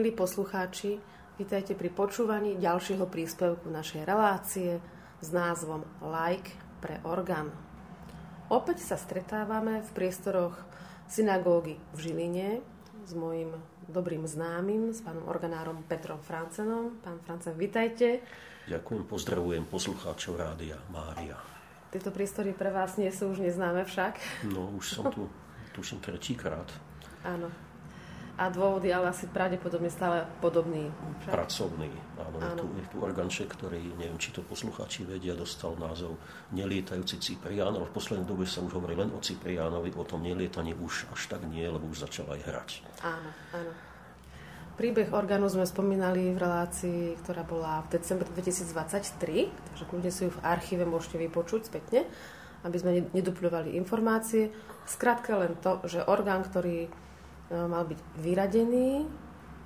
Milí poslucháči, vítajte pri počúvaní ďalšieho príspevku našej relácie s názvom Like pre orgán. Opäť sa stretávame v priestoroch synagógy v Žiline s mojim dobrým známym, s pánom organárom Petrom Francenom. Pán Francen, vítajte. Ďakujem, pozdravujem poslucháčov Rádia Mária. Tieto priestory pre vás nie sú už neznáme však. No, už som tu, tuším, tretíkrát. Áno, a dôvod je ale asi pravdepodobne stále podobný. Však? Pracovný. Áno, áno. Je, tu, je tu organček, ktorý, neviem, či to poslucháči vedia, dostal názov Nelietajúci Ciprián, ale v poslednej dobe sa už hovorí len o Cipriánovi, o tom nelietaní už až tak nie, lebo už začal aj hrať. Áno, áno. Príbeh orgánu sme spomínali v relácii, ktorá bola v decembri 2023, takže kľudne si ju v archíve môžete vypočuť spätne, aby sme nedupľovali informácie. Skrátka len to, že orgán, ktorý mal byť vyradený,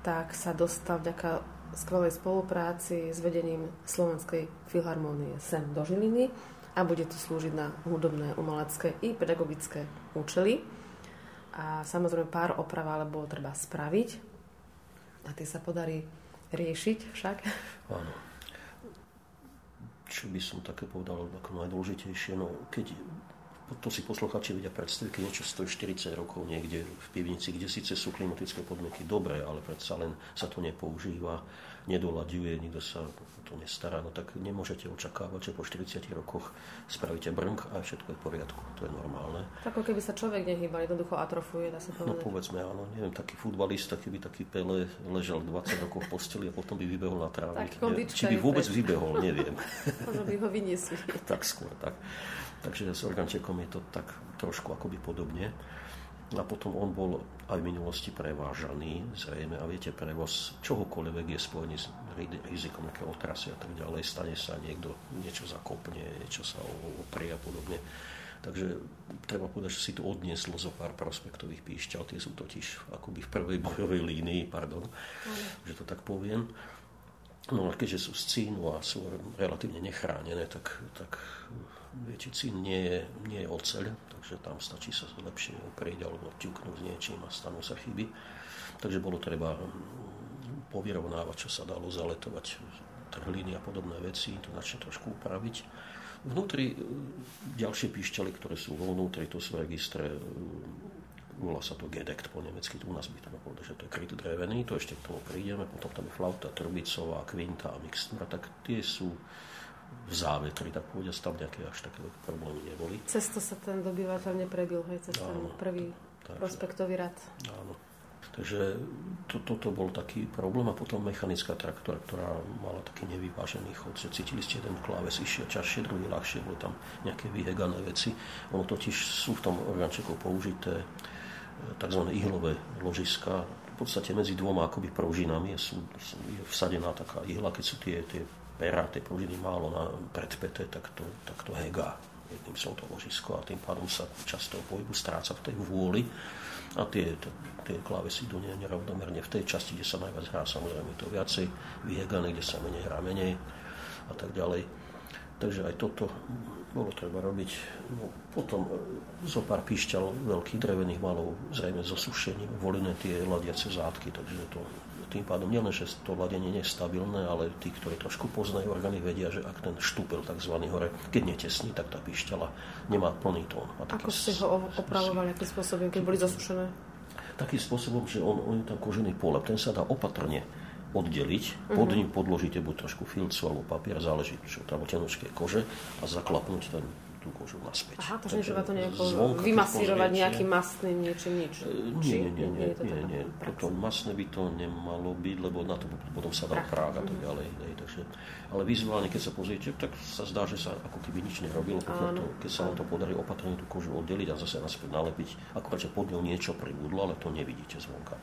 tak sa dostal vďaka skvelej spolupráci s vedením Slovenskej filharmónie sem do Žiliny a bude to slúžiť na hudobné, umelecké i pedagogické účely. A samozrejme pár oprav ale bolo treba spraviť a tie sa podarí riešiť však. Áno. Čo by som také povedal ako najdôležitejšie, no keď to si posluchači vedia predstaviť, keď niečo stojí 40 rokov niekde v pivnici, kde síce sú klimatické podmienky dobré, ale predsa len sa to nepoužíva, nedolaďuje, nikto sa to nestará, no tak nemôžete očakávať, že po 40 rokoch spravíte brnk a všetko je v poriadku. To je normálne. Ako keby sa človek nehýbal, jednoducho atrofuje, dá sa povedať. No povedzme, áno, neviem, taký futbalista, keby taký Pele ležal 20 rokov v posteli a potom by vybehol na trávnik. Či by vôbec vybehol, neviem. Možno by ho vyniesli. tak skôr, tak. Takže s organčekom je to tak trošku akoby podobne. A potom on bol aj v minulosti prevážaný, zrejme, a viete, prevoz čohokoľvek je spojený s rizikom nejaké otrasy a tak ďalej. Stane sa niekto, niečo zakopne, niečo sa oprie a podobne. Takže treba povedať, že si to odnieslo zo pár prospektových píšťal. Tie sú totiž akoby v prvej bojovej línii, pardon, mm. že to tak poviem. No a keďže sú z a sú relatívne nechránené, tak, tak viete, cín nie je, nie je oceľ, takže tam stačí sa lepšie oprieť alebo ťuknúť niečím a stanú sa chyby. Takže bolo treba povyrovnávať, čo sa dalo zaletovať trhliny a podobné veci, to začne trošku upraviť. Vnútri e, ďalšie píšťaly, ktoré sú vo vnútri, to sú registre volá sa to Gedekt po nemecky, u nás by to bolo, že to je kryt drevený, to ešte k tomu prídeme, potom tam je flauta, trbicová, kvinta a mixtúra, tak tie sú v závetri, tak pôjde tam nejaké až také problémy neboli. Cez to sa ten dobyvateľ neprebil, hej, cez ten prvý takže, prospektový rad. Áno. Takže to, toto bol taký problém a potom mechanická traktora, ktorá mala taký nevyvážený chod, že cítili ste jeden kláves išiel čaššie, druhý ľahšie, boli tam nejaké vyhegané veci. Ono totiž sú v tom orgánčeku použité tzv. ihlové ložiska. V podstate medzi dvoma akoby pružinami je, sú, je vsadená taká ihla, keď sú tie, tie pera, tie pružiny málo na predpete, tak to, tak to hega jedným som to ložisko a tým pádom sa často pohybu stráca v tej vôli a tie, tie klávesy idú nerovnomerne v tej časti, kde sa najviac hrá, samozrejme to viacej vyhegané, kde sa menej hrá menej a tak ďalej. Takže aj toto bolo treba robiť. No, potom e, zo pár píšťal veľkých drevených malov, zrejme so sušením, volené tie ladiace zátky, takže to tým pádom nielen, že to ladenie nie je stabilné, ale tí, ktorí trošku poznajú orgány, vedia, že ak ten štúpel tzv. hore, keď netesní, tak tá píšťala nemá plný tón. Ako ste ho opravovali, akým spôsobom, keď boli zasušené? Takým spôsobom, že on, on je tam kožený polep, ten sa dá opatrne oddeliť, uh-huh. pod ním podložíte buď trošku filcu alebo papier, záleží čo tam tenučké kože a zaklapnúť ten tú kožu naspäť. Aha, to netreba to nejako vymasírovať nejakým mastným niečím, nič? E, nie, nie, nie, nie, nie, nie. Toto masné by to nemalo byť, lebo na to potom sa dá prága a tak mhm. ďalej. Hej, takže, ale vizuálne, keď sa pozriete, tak sa zdá, že sa ako keby nič nerobilo, to, keď sa vám to podarí opatrne tú kožu oddeliť a zase naspäť nalepiť, akorát, že pod ňou niečo pribudlo, ale to nevidíte zvonka.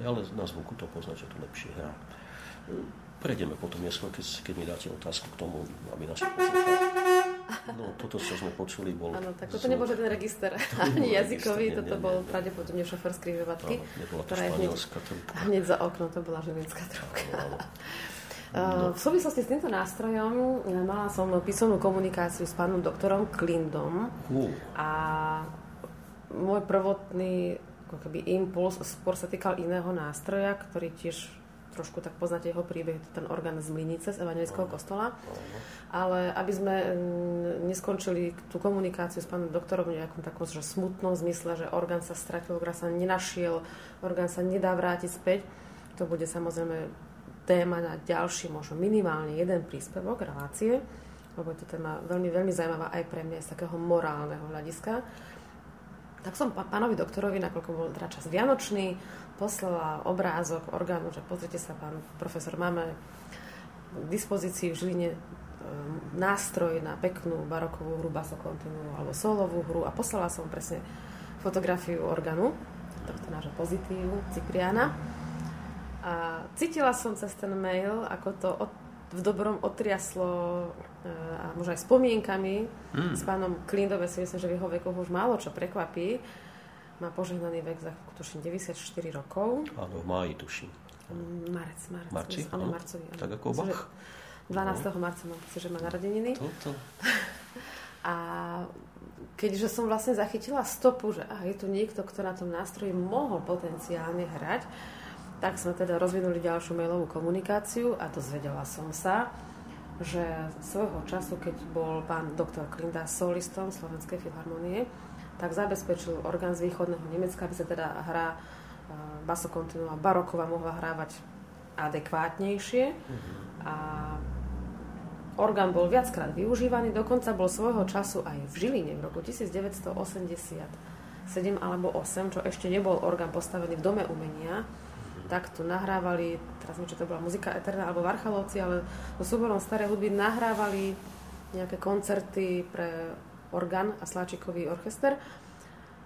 Ale na zvuku to poznáte, to lepšie hrá. Prejdeme potom neskôr, keď, keď mi dáte otázku k tomu, aby naši No, toto, čo sme počuli, bol... Áno, tak toto nebol ten register ani jazykový, toto nie, bol nie, pravdepodobne šofer skrižovatky. Nebola to španielská trúbka. Hneď za okno, to bola žilinská trúbka. No. V súvislosti s týmto nástrojom e, mala som písomnú komunikáciu s pánom doktorom Klindom uh. a môj prvotný keby impuls spôr sa týkal iného nástroja, ktorý tiež trošku tak poznáte jeho príbeh, ten orgán z Mlinice, z Evangelického kostola. Ale aby sme neskončili tú komunikáciu s pánom doktorom v nejakom takom že smutnom zmysle, že orgán sa stratil, orgán sa nenašiel, orgán sa nedá vrátiť späť, to bude samozrejme téma na ďalší, možno minimálne jeden príspevok, relácie, lebo je to téma veľmi, veľmi zaujímavá aj pre mňa z takého morálneho hľadiska. Tak som pánovi doktorovi, nakoľko bol teda čas vianočný, poslala obrázok orgánu, že pozrite sa, pán profesor, máme k dispozícii v Žiline ehm, nástroj na peknú barokovú hru, basokontinu alebo solovú hru a poslala som presne fotografiu orgánu, tohto nášho pozitívu, Cipriana. A cítila som cez ten mail, ako to od, v dobrom otriaslo ehm, a možno aj spomienkami mm. s pánom Klindove si myslím, že v jeho veku už málo čo prekvapí má požehnaný vek za tuším 94 rokov. Áno, v máji tuším. Marec, marec. Marci? Áno, marcovi. Áno. Tak ako Bach. 12. No. marca mám že má narodeniny. Toto. A keďže som vlastne zachytila stopu, že aha, je tu niekto, kto na tom nástroji mohol potenciálne hrať, tak sme teda rozvinuli ďalšiu mailovú komunikáciu a dozvedela som sa, že svojho času, keď bol pán doktor Klinda solistom Slovenskej filharmonie, tak zabezpečil orgán z východného Nemecka, aby sa teda hra basokontinuá baroková mohla hrávať adekvátnejšie. Mm-hmm. A orgán bol viackrát využívaný, dokonca bol svojho času aj v Žiline v roku 1987 alebo 8, čo ešte nebol orgán postavený v Dome umenia, tak tu nahrávali, teraz neviem, čo to bola muzika Eterna alebo Varchalovci, ale so súborom starej hudby nahrávali nejaké koncerty pre orgán a sláčikový orchester.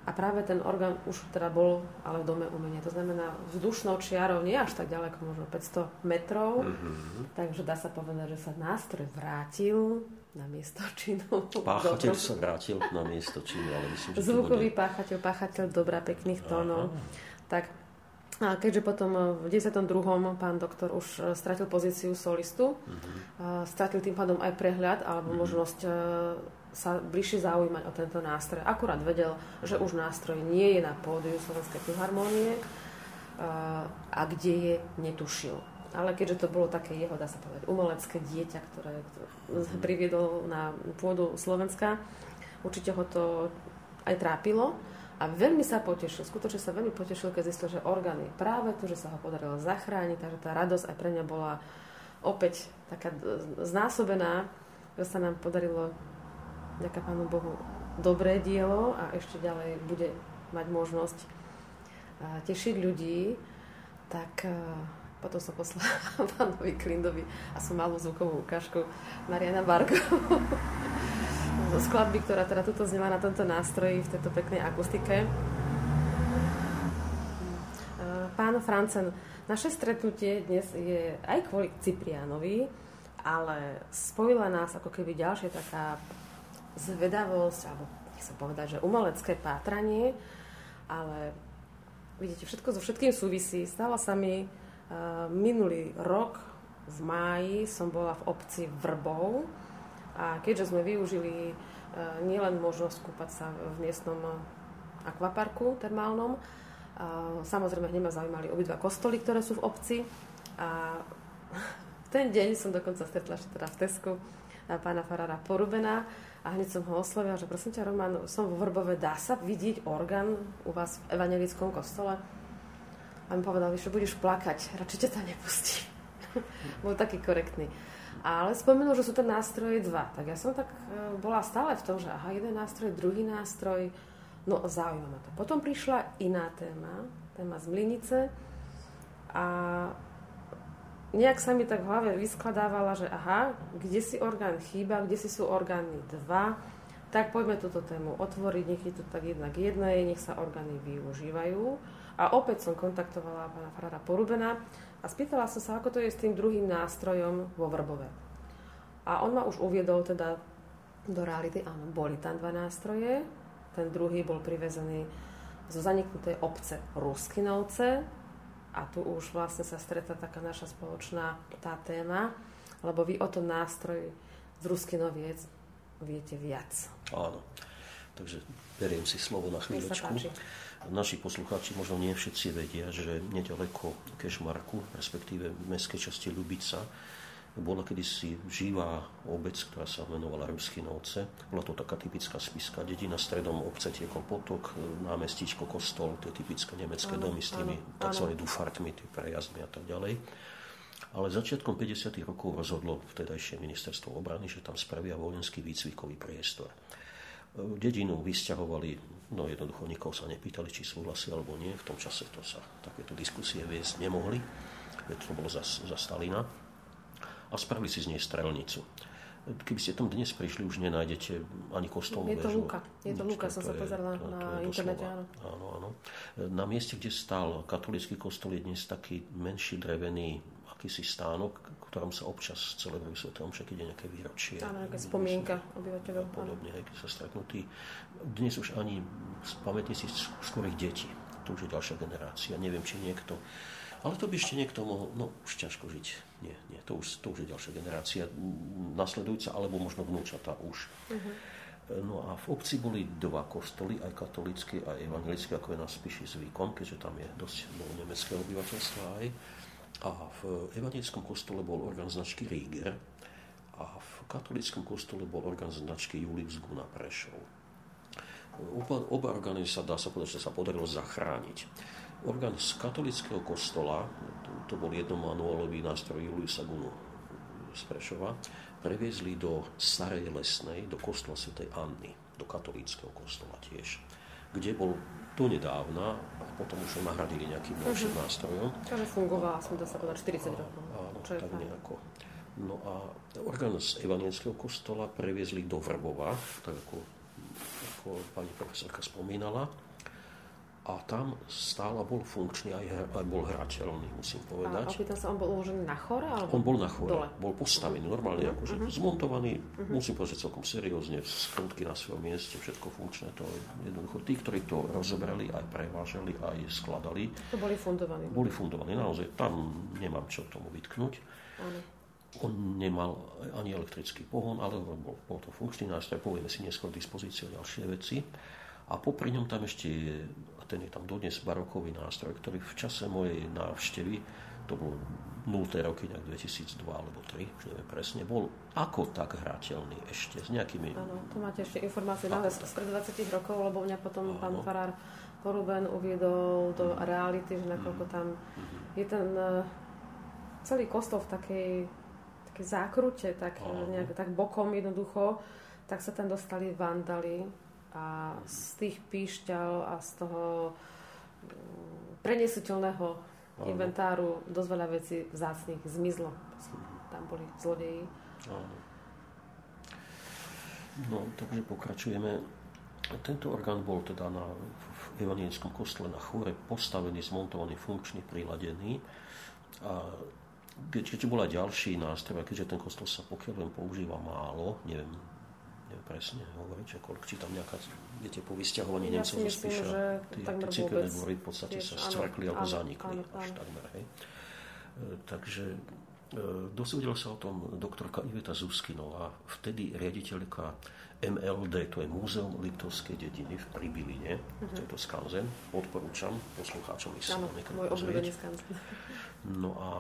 A práve ten orgán už teda bol ale v dome umenia. To znamená vzdušnou čiarou, nie až tak ďaleko, možno 500 metrov. Mm-hmm. Takže dá sa povedať, že sa nástroj vrátil na miesto činu. Páchateľ sa vrátil na miesto činu, ale myslím, že Zvukový bude... páchateľ, páchateľ dobrá, pekných tónov. Tak a keďže potom v 12. pán doktor už e, stratil pozíciu solistu, uh-huh. stratil tým pádom aj prehľad alebo uh-huh. možnosť e, sa bližšie zaujímať o tento nástroj. Akurát vedel, že už nástroj nie je na pódiu Slovenskej filharmónie a kde je, netušil. Ale keďže to bolo také jeho, dá sa povedať, umelecké dieťa, ktoré, ktoré mhm. priviedol na pôdu Slovenska, určite ho to aj trápilo. A veľmi sa potešil, skutočne sa veľmi potešil, keď zistil, že orgán je práve to, že sa ho podarilo zachrániť, takže tá radosť aj pre mňa bola opäť taká znásobená, že sa nám podarilo, ďaká Pánu Bohu, dobré dielo a ešte ďalej bude mať možnosť tešiť ľudí, tak potom som poslala pánovi Klindovi a som malú zvukovú ukážku Mariana Barkovú zo skladby, ktorá teda tuto znela na tomto nástroji v tejto peknej akustike. Pán Francen, naše stretnutie dnes je aj kvôli Ciprianovi, ale spojila nás ako keby ďalšia taká zvedavosť, alebo nechcem povedať, že umelecké pátranie, ale vidíte, všetko so všetkým súvisí. Stalo sa mi uh, minulý rok v máji, som bola v obci Vrbov, a keďže sme využili e, nielen možnosť kúpať sa v miestnom akvaparku termálnom, samozrejme hneď ma zaujímali obidva kostoly, ktoré sú v obci. A ten deň som dokonca stretla teda v Tesku pána Farára Porubena a hneď som ho oslovila, že prosím ťa Roman, som vo Vrbove, dá sa vidieť orgán u vás v evangelickom kostole? A mi povedal, že budeš plakať, radšej ťa tam nepustím. Bol taký korektný. Ale spomenul, že sú to nástroje dva. Tak ja som tak e, bola stále v tom, že aha, jeden nástroj, druhý nástroj. No zaujíma ma to. Potom prišla iná téma, téma z Mlinice. A nejak sa mi tak v hlave vyskladávala, že aha, kde si orgán chýba, kde si sú orgány dva, tak poďme túto tému otvoriť, nech je to tak jednak jedné, nech sa orgány využívajú. A opäť som kontaktovala pána Farára Porubena, a spýtala som sa, ako to je s tým druhým nástrojom vo Vrbove. A on ma už uviedol teda do reality, áno, boli tam dva nástroje. Ten druhý bol privezený zo zaniknutej obce Ruskinovce a tu už vlastne sa stretla taká naša spoločná tá téma, lebo vy o tom nástroj z Ruskinoviec viete viac. Áno, takže beriem si slovo na chvíľočku. Naši poslucháči možno nie všetci vedia, že nedaleko Kešmarku, respektíve v mestskej časti Ľubica, bola kedysi živá obec, ktorá sa menovala Ruskinovce. Bola to taká typická spiska dedina, stredom obce tiekol potok, námestíčko, kostol, tie typické nemecké domy s tými tzv. dufartmi, tie prejazdmi a tak ďalej. Ale začiatkom 50. rokov rozhodlo vtedajšie ministerstvo obrany, že tam spravia vojenský výcvikový priestor dedinu vysťahovali, no jednoducho nikoho sa nepýtali, či súhlasí alebo nie. V tom čase to sa takéto diskusie viesť nemohli, to bolo za, za Stalina. A spravili si z nej strelnicu. Keby ste tam dnes prišli, už nenájdete ani kostolnú Je to väžu. Luka. Je to Luka, som sa pozerala na internete. Áno. áno, áno. Na mieste, kde stál katolický kostol, je dnes taký menší drevený akýsi stánok, ktorom sa občas celebrujú sveté omše, keď je nejaké výročie. Áno, nejaká spomienka obyvateľov. Podobne, keď sa stretnutí. Dnes už ani pamätní si skôr ich deti. To už je ďalšia generácia. Neviem, či niekto... Ale to by ešte niekto mohol... No, už ťažko žiť. Nie, nie. To už, to už je ďalšia generácia. Nasledujúca, alebo možno vnúčata už. Uh-huh. No a v obci boli dva kostoly, aj katolické, aj evangelické, ako je na Spiši zvykom, keďže tam je dosť no, nemeckého obyvateľstva aj. A v evangelickom kostole bol orgán značky Rieger A v katolickom kostole bol orgán značky Julius Guna Prešov. Oba, oba orgány sa dá sa povedať, že sa podarilo zachrániť. Orgán z katolického kostola, to, to bol jednomanuálový nástroj Juliusa Gunu z Prešova, previezli do Starej Lesnej, do kostola Sv. Anny, do katolíckého kostola tiež, kde bol donedávna, a potom už ho nahradili nejakým ďalším uh-huh. nástrojom. Takže fungovala, som to sa povedať, 40 rokov. Áno, tak fajn. nejako. No a orgán z Evanielského kostola previezli do Vrbova, tak ako, ako pani profesorka spomínala, a tam stále bol funkčný aj, aj bol hrateľný, musím povedať. A opýtam sa, on bol uložený na chore? Alebo on bol na chore, dole? bol postavený, uh-huh. normálne uh-huh. akože uh-huh. zmontovaný, uh-huh. musím povedať celkom seriózne, skrutky na svojom mieste, všetko funkčné. To jednoducho, tí, ktorí to rozobrali, aj prevážali, aj skladali. To boli fundovaní. Boli fundovaní, naozaj, tam nemám čo tomu vytknúť. Uh-huh. On nemal ani elektrický pohon, ale bol, bol to funkčný nástroj, povieme si neskôr dispozíciu ďalšie veci. A popri ňom tam ešte je, ten je tam dodnes barokový nástroj, ktorý v čase mojej návštevy, to bol 0. roky, nejak 2002 alebo 3, už neviem presne, bol ako tak hrateľný ešte s nejakými... Áno, tu máte ešte informácie na z pred 20 rokov, lebo mňa potom áno. pán farár Poruben uviedol do mm. reality, že nakoľko tam mm. je ten uh, celý kostol v takej, takej zákrute, tak, nejak, tak bokom jednoducho, tak sa tam dostali vandali, a z tých píšťal a z toho mm, prenesiteľného Áno. inventáru dosť veľa vecí vzácných zmizlo. Tam boli zlodeji. No, takže pokračujeme. Tento orgán bol teda na, v evanielskom kostole na chore postavený, zmontovaný, funkčný, priladený. A keďže bol aj ďalší nástroj, keďže ten kostol sa pokiaľ len používa málo, neviem, neviem presne hovoriť, že koľko, či tam nejaká, viete, po vysťahovaní ja Nemcov zo Spiša, tie, civilné dvory v podstate tiež, sa strekli alebo zanikli áno, až áno. takmer, hej. E, takže e, dosvedela sa o tom doktorka Iveta Zuskinová, vtedy riaditeľka MLD, to je Múzeum Liptovskej dediny v Pribiline, uh-huh. to je to skanzen, odporúčam poslucháčom ísť Áno, môj obľúbený skanzen. No a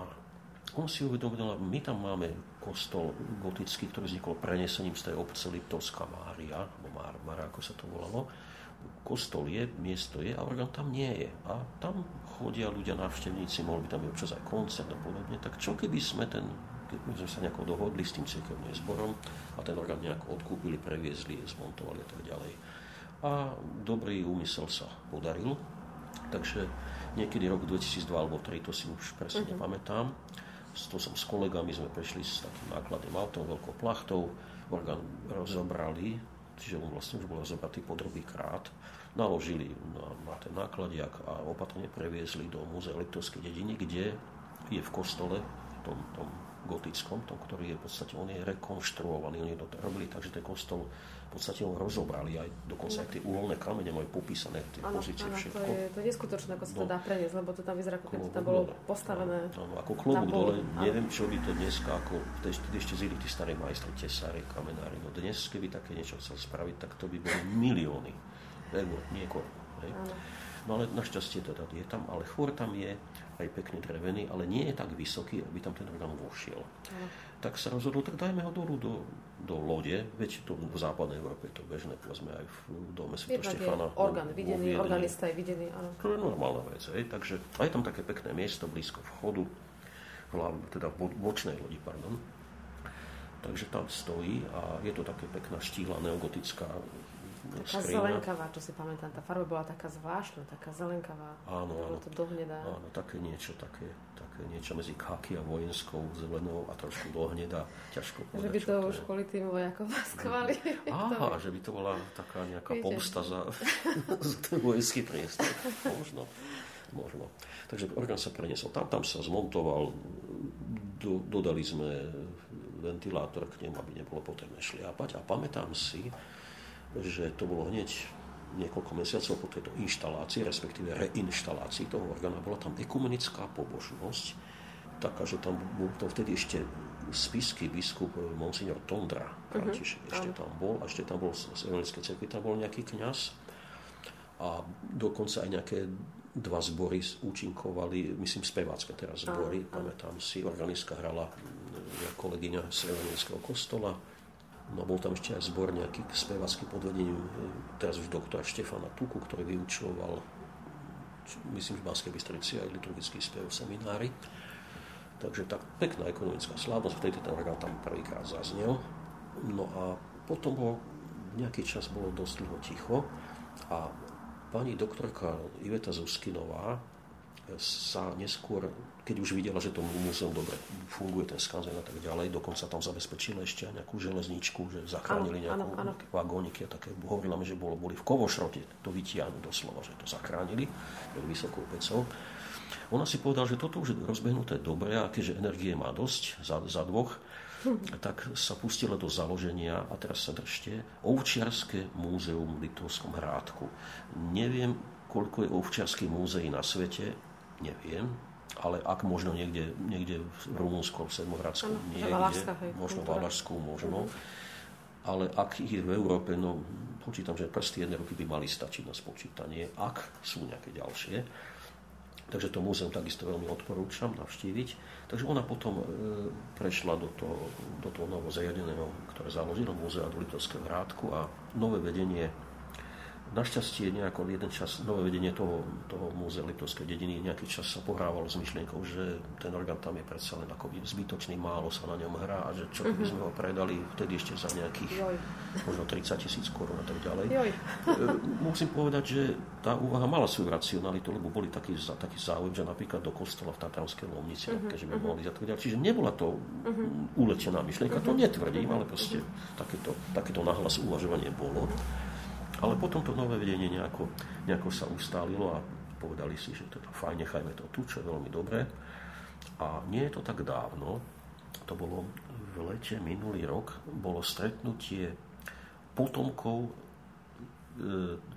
on si uvedomil, my tam máme kostol gotický, ktorý vznikol prenesením z tej obce Liptovská Mária, alebo Mar, Mar, ako sa to volalo. Kostol je, miesto je a orgán tam nie je. A tam chodia ľudia, návštevníci, mohli by tam byť občas aj koncert a podobne. Tak čo keby sme ten keď sme sa nejako dohodli s tým cirkevným zborom a ten orgán nejako odkúpili, previezli, zmontovali a tak ďalej. A dobrý úmysel sa podaril, takže niekedy rok 2002 alebo 2003, to si už presne uh-huh. nepamätám, to som s kolegami, sme prešli s takým nákladným autom, veľkou plachtou, orgán rozobrali, čiže on vlastne už bol rozobratý po druhý krát, naložili na, na ten nákladiak a opatrne previezli do Múzea Liptovskej dediny, kde je v kostole, tom, tom gotickom, tom, ktorý je v podstate, on je rekonštruovaný, oni to robili tak, že ten kostol v podstate ho rozobrali, aj dokonca aj tie uholné kamene majú popísané, tie ano, pozície, ano, všetko. To je, to je neskutočné, ako sa to no, dá preniesť, lebo to tam vyzerá, ako keby to tam bolo postavené. Áno, ako klobúk dole, neviem, čo by to dneska, ako vtedy ešte zili tí starí majstri, tesári, kamenári, no dnes, keby také niečo chcel spraviť, tak to by boli milióny eur, niekoľko. Hej. No ale našťastie teda je tam, ale chôr tam je, aj pekný drevený, ale nie je tak vysoký, aby tam ten orgán vošiel. Ano. Tak sa rozhodol, tak dajme ho dolu do, do lode, veď to v západnej Európe je to bežné, povedzme aj v dome Sv. Štefana. Orgán videný, organista je videný, áno. To je normálna vec, hej. takže aj tam také pekné miesto blízko vchodu, teda v bočnej lodi, pardon. Takže tam stojí a je to také pekná štíhla neogotická Taká skriňa. zelenkavá, čo si pamätám. Tá farba bola taká zvláštna, taká zelenkavá. Áno, áno. to dohnedá. Áno, také niečo, také, také niečo medzi káky a vojenskou zelenou a trošku dohnedá. Ťažko povedať, Že by to už kvôli tým vojakom skvali. Aha, že by to bola taká nejaká Víte. pomsta za, za ten vojenský priestor. Možno. Možno. Takže orgán sa preniesol tam, tam sa zmontoval, do, dodali sme ventilátor k nemu, aby nebolo potrebné šliapať. A pamätám si, že to bolo hneď niekoľko mesiacov po tejto inštalácii, respektíve reinštalácii toho orgána, bola tam ekumenická pobožnosť, taká, že tam bol to vtedy ešte spisky biskup eh, Monsignor Tondra, uh-huh. ešte tam bol, a ešte tam bol z Evangelickej cerkvy, tam bol nejaký kňaz a dokonca aj nejaké dva zbory účinkovali, myslím spevácké teraz zbory, uh-huh. pamätám si, organistka hrala kolegyňa Srebrenického kostola. No bol tam ešte aj zbor nejaký spevacký pod vedením teraz už doktora Štefana Tuku, ktorý vyučoval myslím, že Banskej Bystrici aj liturgický spev v seminári. Takže tak pekná ekonomická slávnosť, vtedy ten orgán tam prvýkrát zaznel. No a potom bol, nejaký čas bolo dosť dlho ticho a pani doktorka Iveta Zuskinová sa neskôr, keď už videla, že to múzeum dobre funguje, ten skanzen a tak ďalej, dokonca tam zabezpečila ešte nejakú železničku, že zachránili nejakú ano, ano. vagóniky a také, hovorila mi, že bolo, boli v Kovošrote, to vytiahnu doslova, že to zachránili, vysokou pecou. Ona si povedala, že toto už je rozbehnuté dobre a keďže energie má dosť za, za dvoch, hm. tak sa pustila do založenia, a teraz sa držte, Ovčiarske múzeum v Litovskom Hrádku. Neviem, koľko je ovčiarských múzeí na svete, neviem, ale ak možno niekde, niekde v Rumunsku, v Sedmohradsku, niekde, Valašska, hej, možno v Valašsku, možno. Uh-huh. Ale ak ich je v Európe, no počítam, že prsty jednej ruky by mali stačiť na spočítanie, ak sú nejaké ďalšie. Takže to múzeum takisto veľmi odporúčam navštíviť. Takže ona potom e, prešla do toho, do toho novo zariadeného, ktoré založilo múzea do Litovského hrádku a nové vedenie Našťastie nejako jeden čas nové vedenie toho, toho múzea Liptovskej dediny nejaký čas sa pohrávalo s myšlienkou, že ten orgán tam je predsa len ako zbytočný, málo sa na ňom hrá a že čo by sme ho predali vtedy ešte za nejakých Joj. možno 30 tisíc korún a tak ďalej. Joj. E, musím povedať, že tá úvaha mala svoju racionalitu, lebo boli taký, taký záujem, že napríklad do kostola v Tatranskej Lomnici, uh-huh, keďže by uh-huh. mohli a tak ďalej. Čiže nebola to uh-huh. uletená myšlienka, uh-huh. to netvrdím, ale proste uh-huh. takéto, takéto nahlas uvažovanie bolo. Ale potom to nové vedenie nejako, nejako sa ustálilo a povedali si, že teda fajn, nechajme to tu, čo je veľmi dobré. A nie je to tak dávno, to bolo v lete minulý rok, bolo stretnutie potomkov e,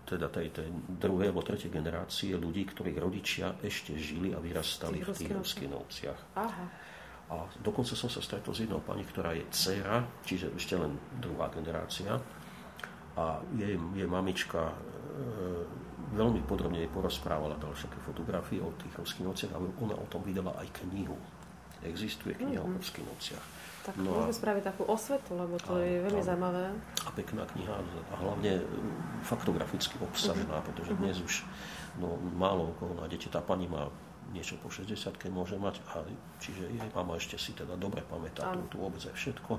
teda tej, tej druhej alebo tretej generácie ľudí, ktorých rodičia ešte žili a vyrastali v tých Ruskinovciach. Aha. A dokonca som sa stretol s jednou pani, ktorá je dcera, čiže ešte len druhá generácia a jej, jej mamička e, veľmi podrobne jej porozprávala ďalšie fotografie o tých horských nociach a ona o tom vydala aj knihu. Existuje kniha mm-hmm. o horských nociach. Tak no môžeme spraviť takú osvetu, lebo to a, je veľmi a, zaujímavé. A pekná kniha a hlavne e, faktograficky obsažená, mm-hmm. pretože dnes už no, málo koho nájdete. Tá pani má niečo po 60 môže mať, a, čiže jej mama ešte si teda dobre pamätá tú, tú obec aj všetko.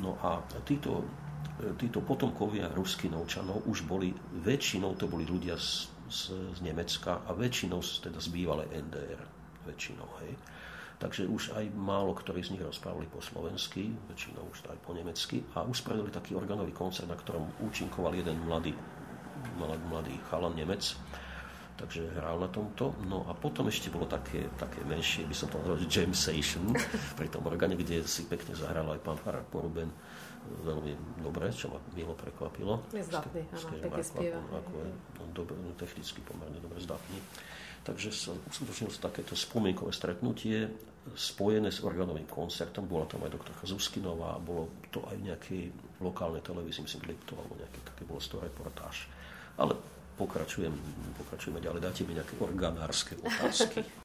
No a títo títo potomkovia Ruskinovčanov už boli, väčšinou to boli ľudia z, z, z Nemecka a väčšinou teda z bývalej NDR. Väčšinou, hej. Takže už aj málo ktorí z nich rozprávali po slovensky, väčšinou už aj po nemecky a uspravili taký organový koncert, na ktorom účinkoval jeden mladý, mladý chalan Nemec, takže hral na tomto. No a potom ešte bolo také, také menšie, by som to nazval, jam session pri tom orgáne, kde si pekne zahral aj pán Farár Poruben veľmi dobre, čo ma milo prekvapilo. Je zdatný, áno, pekne spieva. Ako je no, dobre, no, technicky pomerne dobre zdatný. Takže sa uskutočnilo sa takéto spomienkové stretnutie spojené s organovým koncertom. Bola tam aj doktorka Zuskinová, bolo to aj v nejakej lokálnej televízii, myslím, Liptov, alebo nejaké také bolo toho reportáž. Ale pokračujem, pokračujeme ďalej. Dáte mi nejaké organárske otázky.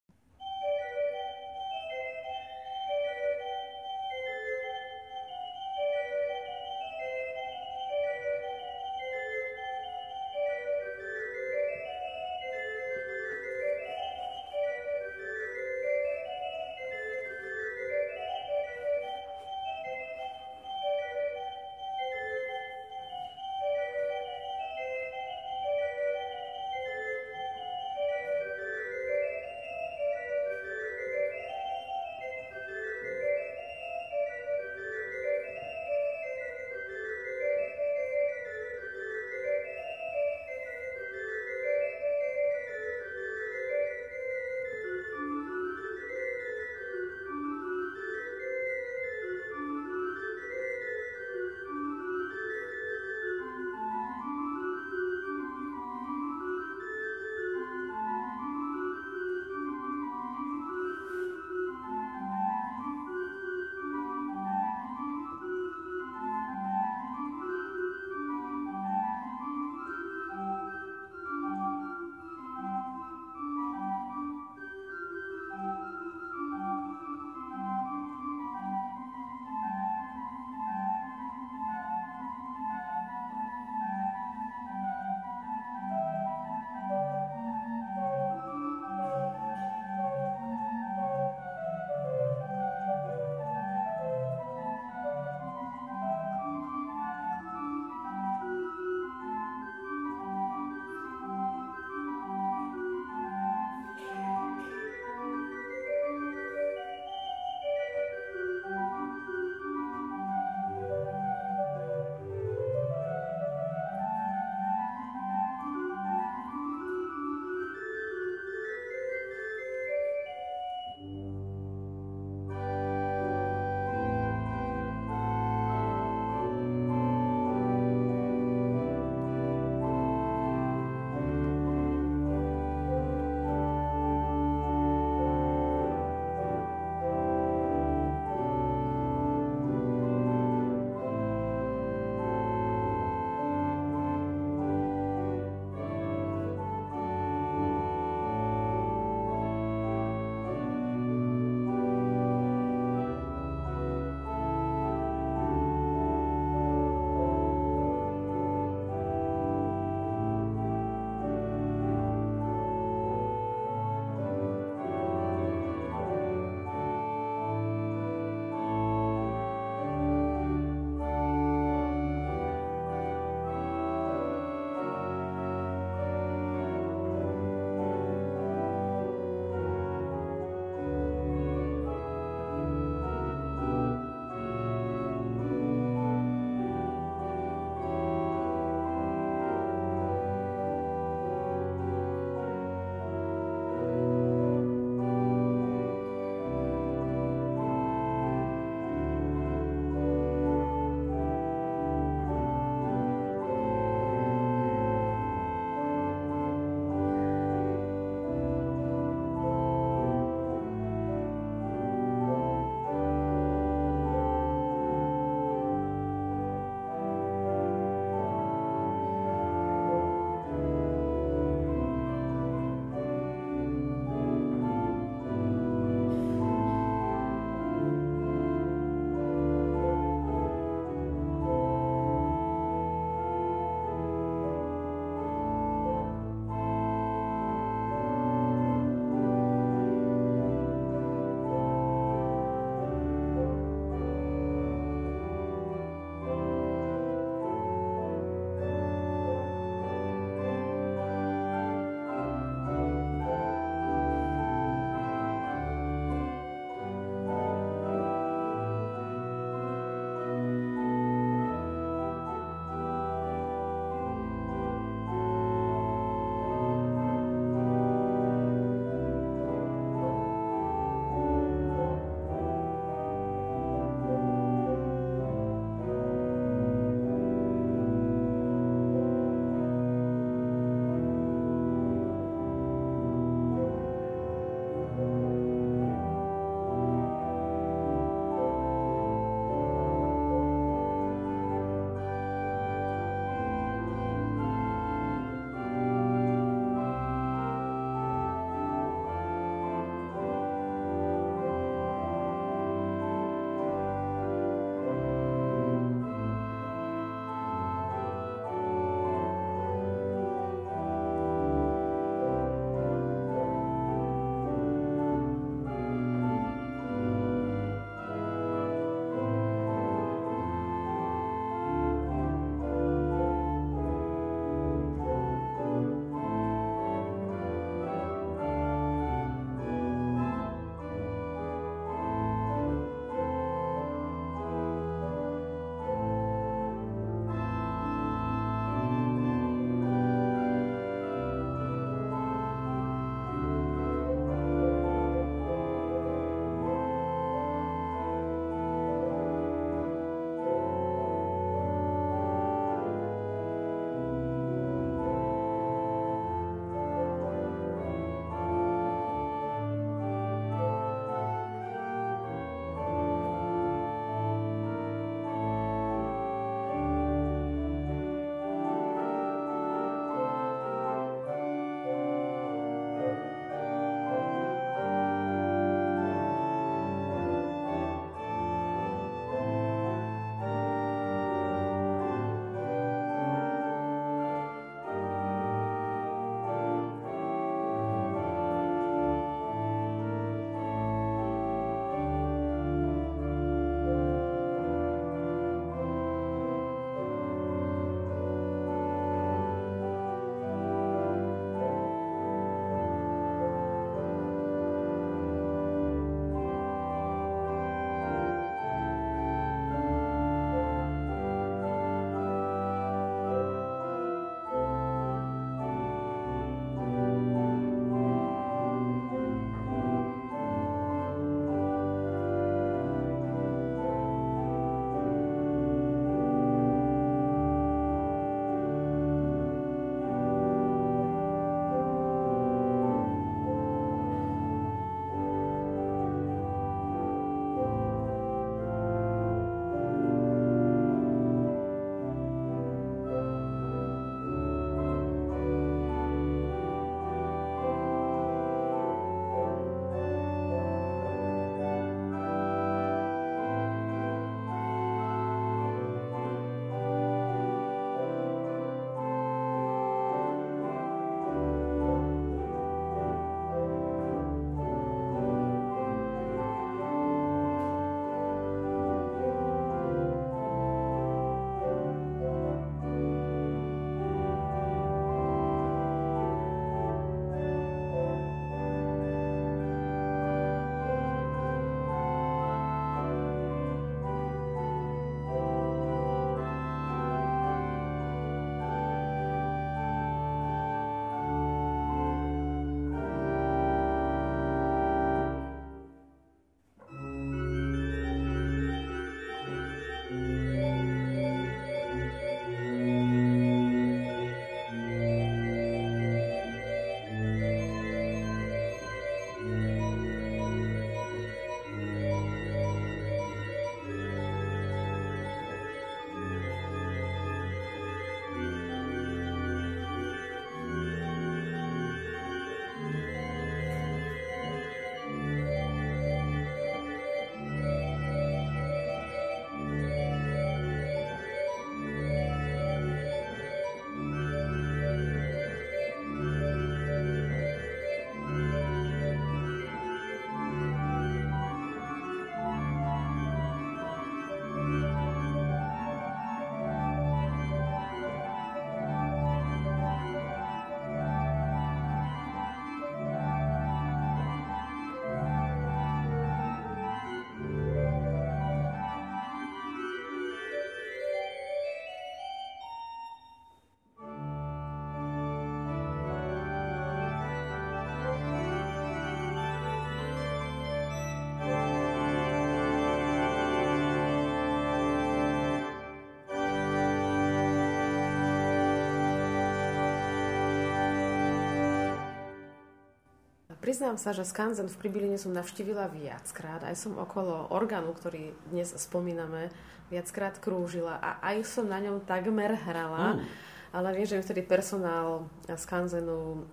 priznám sa, že Skanzen v Pribiline som navštívila viackrát. Aj som okolo orgánu, ktorý dnes spomíname, viackrát krúžila a aj som na ňom takmer hrala. Mm ale viem, že vtedy personál z Kanzenu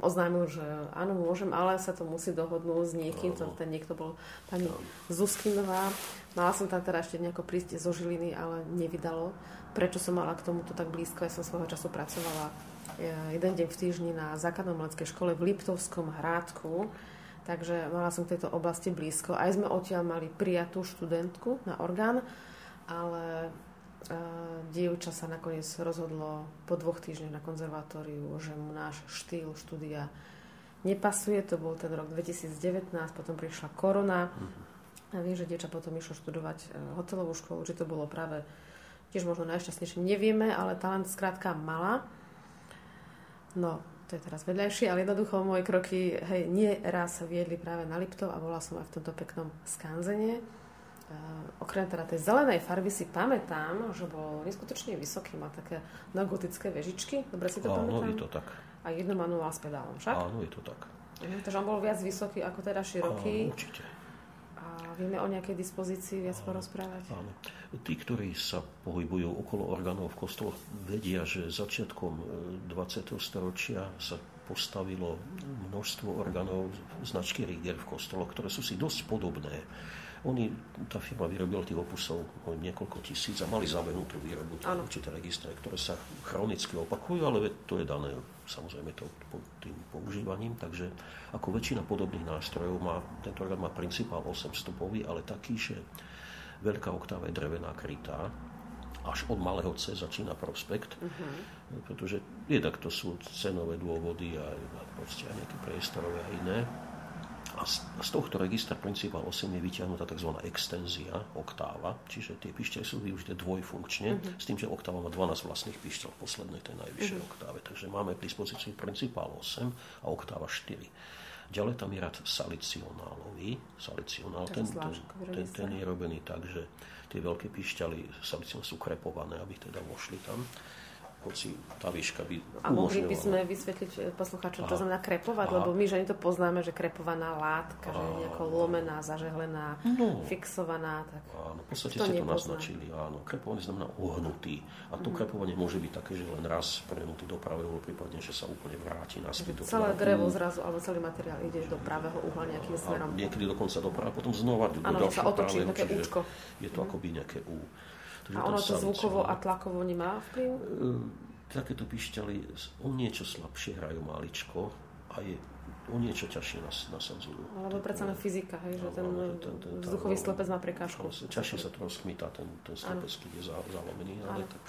oznámil, že áno, môžem, ale sa to musí dohodnúť s niekým. To, ten niekto bol pani Zuskinová. Mala som tam teda ešte nejako prísť zo Žiliny, ale nevydalo. Prečo som mala k tomuto tak blízko? Ja som svojho času pracovala jeden deň v týždni na základnom umeleckej škole v Liptovskom Hrádku. Takže mala som k tejto oblasti blízko. Aj sme odtiaľ mali prijatú študentku na orgán, ale dievča sa nakoniec rozhodlo po dvoch týždňoch na konzervatóriu, že mu náš štýl štúdia nepasuje. To bol ten rok 2019, potom prišla korona. A viem, že dievča potom išlo študovať e, hotelovú školu, či to bolo práve tiež možno najšťastnejšie. Nevieme, ale talent skrátka mala. No, to je teraz vedľajšie, ale jednoducho moje kroky hej, nie raz viedli práve na Liptov a bola som aj v tomto peknom skanzene okrem teda tej zelenej farby si pamätám, že bol neskutočne vysoký, má také neogotické vežičky. Dobre si to Áno, pamätám? je to tak. A jedno manuál s pedálom, však? Áno, je to tak. Takže on bol viac vysoký ako teda široký. Áno, určite. Vieme o nejakej dispozícii viac porozprávať? Áno. Tí, ktorí sa pohybujú okolo orgánov v kostoloch, vedia, že začiatkom 20. E, storočia sa postavilo množstvo orgánov značky Rieger v kostoloch, ktoré sú si dosť podobné oni, tá firma vyrobila tých opusov niekoľko tisíc a mali zabenutú výrobu, určité registre, ktoré sa chronicky opakujú, ale to je dané samozrejme to, tým používaním, takže ako väčšina podobných nástrojov má, tento orgán má principál 8 stupový, ale taký, že veľká oktáva je drevená krytá, až od malého C začína prospekt, uh-huh. pretože jednak to sú cenové dôvody a, a aj nejaké priestorové a iné. A z, z tohto registra Principal 8 je vyťahnutá tzv. extenzia, oktáva, čiže tie píšťaly sú využité dvojfunkčne, uh-huh. s tým, že oktáva má 12 vlastných píšťal v poslednej, tej najvyššej uh-huh. oktáve. Takže máme k dispozícii Principal 8 a oktáva 4. Ďalej tam je rad salicionálový. Salicionál, ten, ten, ten, ten je robený tak, že tie veľké píšťaly salicionál sú krepované, aby teda vošli tam hoci tá výška by A mohli by sme vysvetliť eh, poslucháčom, čo znamená krepovať, Aha. lebo my ženy to poznáme, že krepovaná látka, že je nejako lomená, zažehlená, no. fixovaná. Tak áno, v podstate ste to naznačili. Áno, krepovanie znamená ohnutý. A to mm. krepovanie môže byť také, že len raz prehnutý do pravého, prípadne, že sa úplne vráti naspäť do Celé drevo zrazu, alebo celý materiál ide do pravého uhla nejakým smerom. A niekedy dokonca do pravého, potom znova do, do ďalšieho pravého, také účko. je to mm. akoby nejaké U. A ono to zvukovo a tlakovo nemá vplyv? E, takéto pišťaly o niečo slabšie hrajú maličko a je o niečo ťažšie nas, nasadzujú. Alebo predsa len fyzika, hej, že ten, ten, ten vzduchový slepec má prekážku. Ťažšie sa to rozchmýta, ten, ten slepec, keď je zalomený, ale tak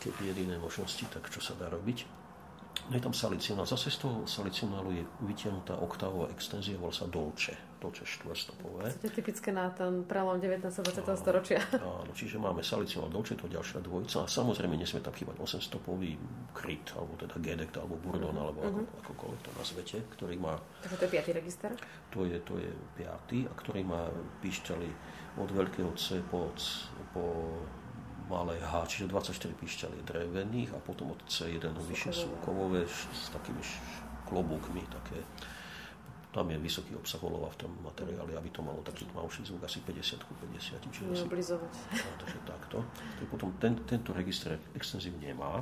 keď jediné možnosti, tak čo sa dá robiť? Je tam salicionál. Zase z toho salicionálu je vytiahnutá oktávová extenzia, volá sa Dolce. Dolce štvorstopové. To je typické na ten prelom 19. a 20. storočia. Áno, čiže máme salicionál Dolce, to je ďalšia dvojica. A samozrejme nesmie tam chýbať 8-stopový kryt, alebo teda Gedekt, alebo Burdon, alebo ako, uh-huh. akokoľvek to nazvete, ktorý má... Takže to je piatý register? To je, to je piatý, a ktorý má píšťaly od veľkého C po, po malé H, čiže 24 píšťaly drevených a potom od C1 vyššie sú kovové s takými klobúkmi, také tam je vysoký obsah olova v tom materiáli, aby to malo taký tmavší zvuk, asi 50 ku 50. Čiže Neoblizovať. Asi, takže takto. Potom ten, tento register extenzív nemá,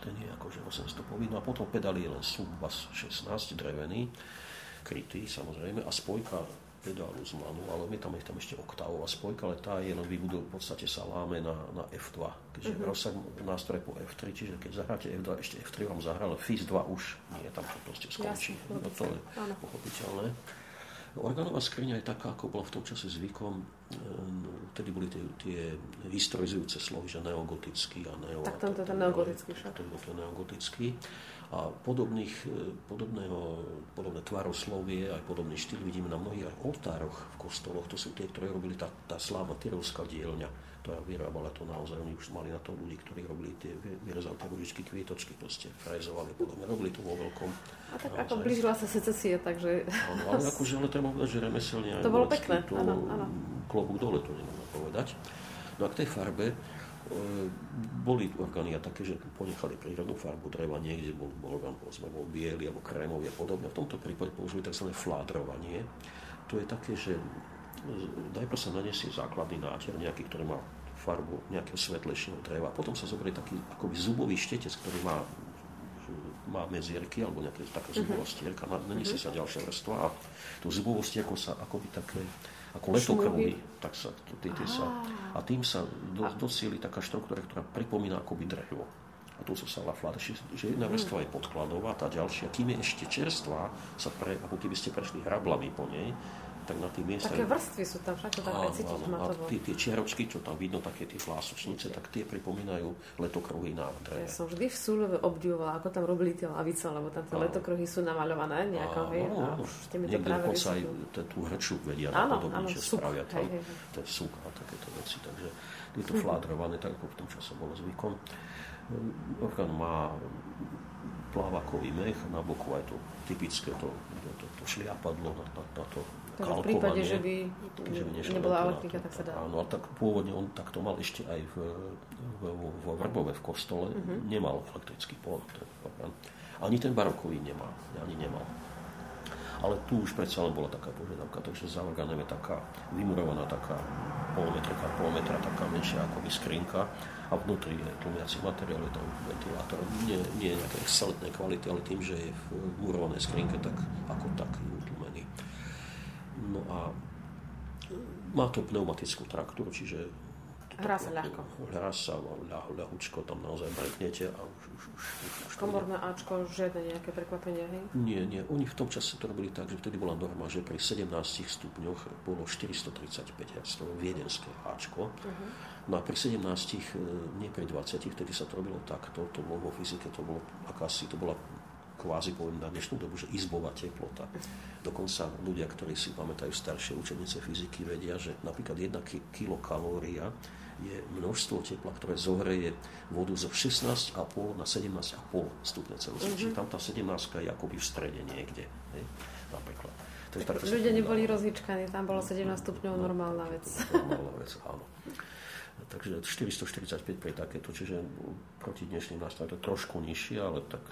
ten je akože 800 povín, no a potom pedál je len subbas 16 drevený, krytý samozrejme a spojka pedálu z manuálom, je tam, je tam ešte oktávová spojka, ale tá je len vybudol v podstate sa láme na, na F2, keďže mm-hmm. rozsah nástroje po F3, čiže keď zahráte F2, ešte F3 vám zahral, ale FIS 2 už nie, tam to proste skončí. Jasne, no, to je áno. pochopiteľné. Organová skriňa je taká, ako bola v tom čase zvykom. Vtedy boli tie, tie historizujúce slovy, že neogotický a neo... Tak tam to je ten neogotický však. To je neogotický. A podobných, e, podobného, podobné tvaroslovie, aj podobný štýl vidíme na mnohých aj oltároch v kostoloch. To sú tie, ktoré robili tá, tá slávna tyrovská dielňa, ktorá vyrábala to naozaj. Oni už mali na to ľudí, ktorí robili tie vyrezali tie ružičky, kvietočky, proste frezovali podobne. Robili to vo veľkom. A tak naozaj. ako blížila sa secesie, takže... Áno, ale akože, ale treba povedať, že remeselne To bolo pekné, áno, áno. Klobúk dole, to nemôžem povedať. No a k tej farbe, boli orgány také, že ponechali prírodnú farbu dreva, niekde bol, bol povedzme, bol biely alebo krémový a podobne. V tomto prípade použili tzv. fládrovanie. To je také, že najprv sa naniesie základný náter, nejaký, ktorý má farbu nejakého svetlejšieho dreva. Potom sa zoberie taký akoby zubový štetec, ktorý má má medzierky alebo nejaká taká mhm. zubová stierka, naniesie sa ďalšia vrstva a tú zubovú stierku sa akoby také ako letokrvy, tak sa, tí, tí sa, a tým sa do, dosieli taká štruktúra, ktorá pripomína akoby drevo. A tu sa stala fláda, že jedna vrstva je podkladová, tá ďalšia, kým je ešte čerstvá, sa pre, ako keby ste prešli hrablami po nej, tak na tých miestach... Také vrstvy sú tam, však to tak cítiť A tie, tie čiaročky, čo tam vidno, také tie hlásočnice, tak tie pripomínajú letokruhy na dreve. Ja som vždy v Súľove obdivovala, ako tam robili tie lavice, lebo tam tie letokruhy sú namaľované nejako, hej, a už ste mi to práve dokonca aj tú hrču vedia napodobniť, že spravia tam ten súk a takéto veci, takže je to fládrované, tak ako v tom čase bolo zvykom. Orchán má plávakový mech, na boku aj to typické to, to, to, to šliapadlo na, na, na to Takže v prípade, že by, že by nebola elektrika, tak sa dá. Áno, tak pôvodne on takto mal ešte aj v, v, vo Vrbove v kostole, uh-huh. nemal elektrický pón. Ani ten barokový nemá, ani nemal. Ale tu už predsa len bola taká požiadavka, takže za orgánem je taká vymurovaná taká pol metra, pol metra, taká menšia ako skrinka a vnútri je tlumiaci materiál, je tam ventilátor. Nie, nie je nejaké excelentné kvality, ale tým, že je v murovanej skrinke, tak ako tak No a má to pneumatickú traktúru, čiže Hrá sa ľahko. Hrá sa ľah, ľahučko, tam naozaj breknete a už, už, už, už Komorné Ačko, žiadne nejaké prekvapenie, hej? Nie, nie. Oni v tom čase to robili tak, že vtedy bola norma, že pri 17 stupňoch bolo 435 Hz, viedenské Ačko. Uh-huh. No a pri 17, e, nie pri 20, vtedy sa to robilo takto, to bolo vo fyzike, to bolo akási, to bola kvázi poviem na dnešnú dobu, že izbová teplota. Dokonca ľudia, ktorí si pamätajú staršie učenice fyziky, vedia, že napríklad 1 kilokalória je množstvo tepla, ktoré zohreje vodu zo 16,5 na 17,5 stupne Celzia. Mm-hmm. Čiže tam tá 17 je akoby v strede niekde. Ne? Napríklad. Tak, tak ľudia neboli rozhýčkaní, tam bolo 17 stupňov no, normálna vec. Normálna vec, áno. Takže 445 pre takéto, čiže proti dnešným nástrojom to trošku nižšie, ale tak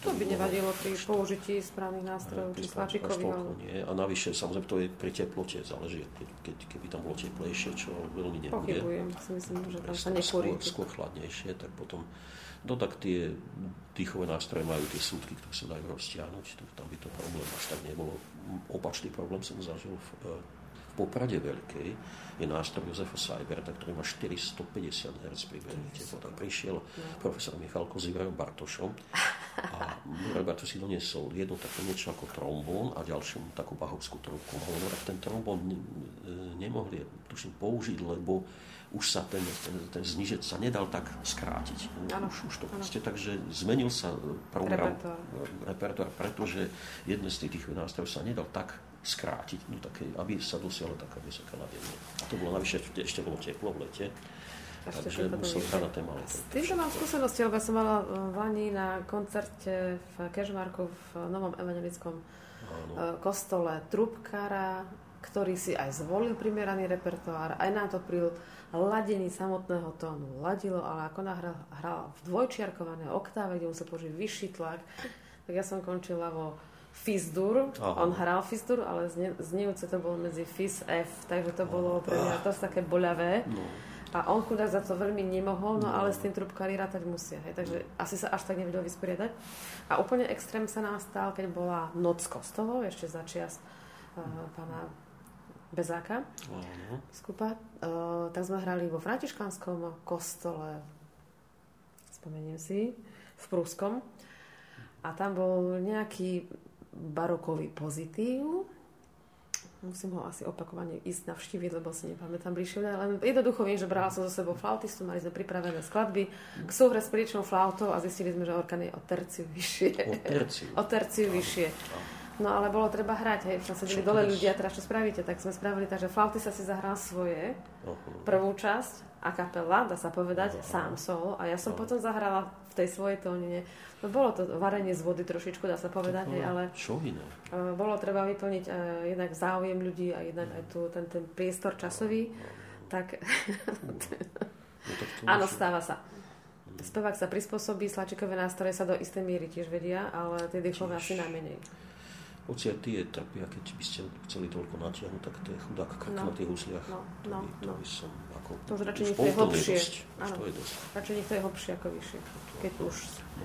to by nevadilo pri použití správnych nástrojov, či tlačíkových. Nie. A navyše, samozrejme, to je pri teplote, záleží, keď, keby tam bolo teplejšie, čo veľmi nebude. Pochybujem, si myslím, že tam sa nekúri. Skôr, skôr chladnejšie, tak potom No tak tie dýchové nástroje majú tie súdky, ktoré sa dajú roztiahnuť, tam by to problém až tak nebolo. Opačný problém som zažil v, v Poprade Veľkej, je nástroj Jozefa Seiberta, ktorý má 450 Hz pri Tam prišiel profesor Michalko s Ivarom Bartošom a Robert si doniesol jednu také niečo ako trombón a ďalšiu takú bachovskú trúbku. Hovoril, ten trombón nemohli, tuším, použiť, lebo už sa ten, ten, ten znižec sa nedal tak skrátiť. Ano, už, už to proste, takže zmenil sa program, repertoár, pretože jeden z tých nástrojov sa nedal tak skrátiť, no také, aby sa dosiahla taká vysoká ladenie. A to bolo navyše, ešte bolo teplo v lete, Takže musel hrať na téma. S týmto mám skúsenosti, lebo som mala v Lani na koncerte v Kežmarku v Novom evangelickom Áno. E, kostole trubkára, ktorý si aj zvolil primeraný repertoár, aj nám to pri ladení samotného tónu ladilo, ale ako nahral, hral v dvojčiarkované oktáve, kde musel použiť vyšší tlak, tak ja som končila vo Fizdur. Aha. On hral Fizdur, ale znejúce to bolo medzi Fiz F, takže to bolo pre mňa dosť také boľavé. No. A on chudák za to veľmi nemohol, no, no. ale s tým trubkári rátať musia. Hej. Takže no. asi sa až tak nevedel vysporiadať. A úplne extrém sa nastal, keď bola noc kostolov, ešte za čias uh, pána Bezáka, uh-huh. skupa. Uh, tak sme hrali vo františkanskom kostole, spomeniem si, v Prúskom. A tam bol nejaký barokový pozitív, musím ho asi opakovane ísť navštíviť, lebo si nepamätám bližšie, len jednoducho viem, že brala som so sebou flautistu, mali sme pripravené skladby k súhre s príčnou flautou a zistili sme, že orkan je o terciu vyššie. O terciu? o terciu vyššie. No ale bolo treba hrať, hej, čo sedeli dole ľudia, teraz čo spravíte, tak sme spravili tak, že flautista si zahral svoje, prvú časť, a kapela, dá sa povedať, sám solo, a ja som potom zahrala v tej svojej tónine. No bolo to varenie z vody trošičku, dá sa povedať, hej, ale čo iné? bolo treba vyplniť uh, jednak záujem ľudí a jednak aj tu ten, ten priestor časový. Tak No, Áno, stáva sa. Spevák sa prispôsobí, slačikové nástroje sa do istej miery tiež vedia, ale tie dýchové asi najmenej. Hoci aj tie trpia, keď by ste chceli toľko natiahnuť, tak to je chudák krk no. na tých husliach. No, no, to, by, to no. by som ako... To už radšej niekto je hlbšie. Áno, to je dosť. Radšej niekto je hlbšie ako vyššie. Keď to, už... No,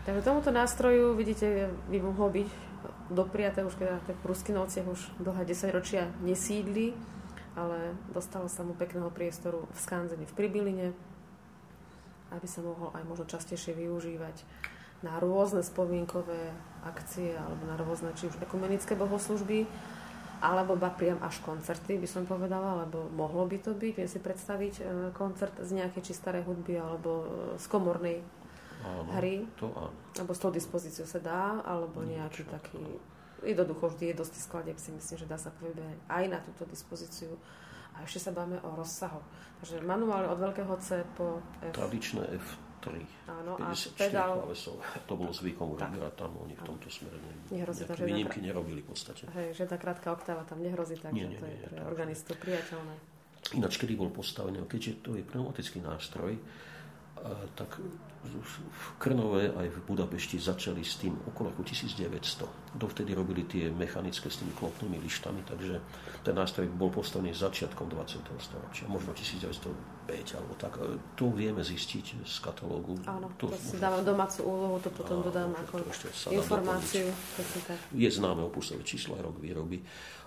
Takže tomuto nástroju, vidíte, by mohlo byť dopriaté už keď v Ruskinovciach už dlhé 10 ročia nesídli, ale dostalo sa mu pekného priestoru v Skanzene v Pribiline, aby sa mohol aj možno častejšie využívať na rôzne spomienkové akcie alebo na rôzne či už ekumenické bohoslužby alebo ba priam až koncerty, by som povedala, alebo mohlo by to byť, viem si predstaviť e, koncert z nejakej či starej hudby alebo e, z komornej áno, hry. To áno. Alebo s tou dispozíciou sa dá, alebo nejaký taký... Jednoducho vždy je dosť skladeb, si myslím, že dá sa povedať aj na túto dispozíciu. A ešte sa bavíme o rozsahu. Takže manuál od veľkého C po F. Tradičné F3. Áno, a pedál... Klávesov. To bolo zvykom u a tam oni v tomto smere ne, nehrozí nejaké výnimky nerobili v podstate. Hej, že tá krátka oktáva tam nehrozí, tak, nie, nie, to je nie, pre organistu priateľné. Ináč, kedy bol postavený, keďže to je pneumatický nástroj, tak v Krnove aj v Budapešti začali s tým okolo roku 1900. Dovtedy robili tie mechanické s tými klopnými lištami, takže ten nástroj bol postavený začiatkom 20. storočia, možno 1905 alebo tak. Tu vieme zistiť z katalógu. Áno, to, to si dávam domácu úlohu, to potom áno, dodám ako informáciu. Je známe opusové číslo aj rok výroby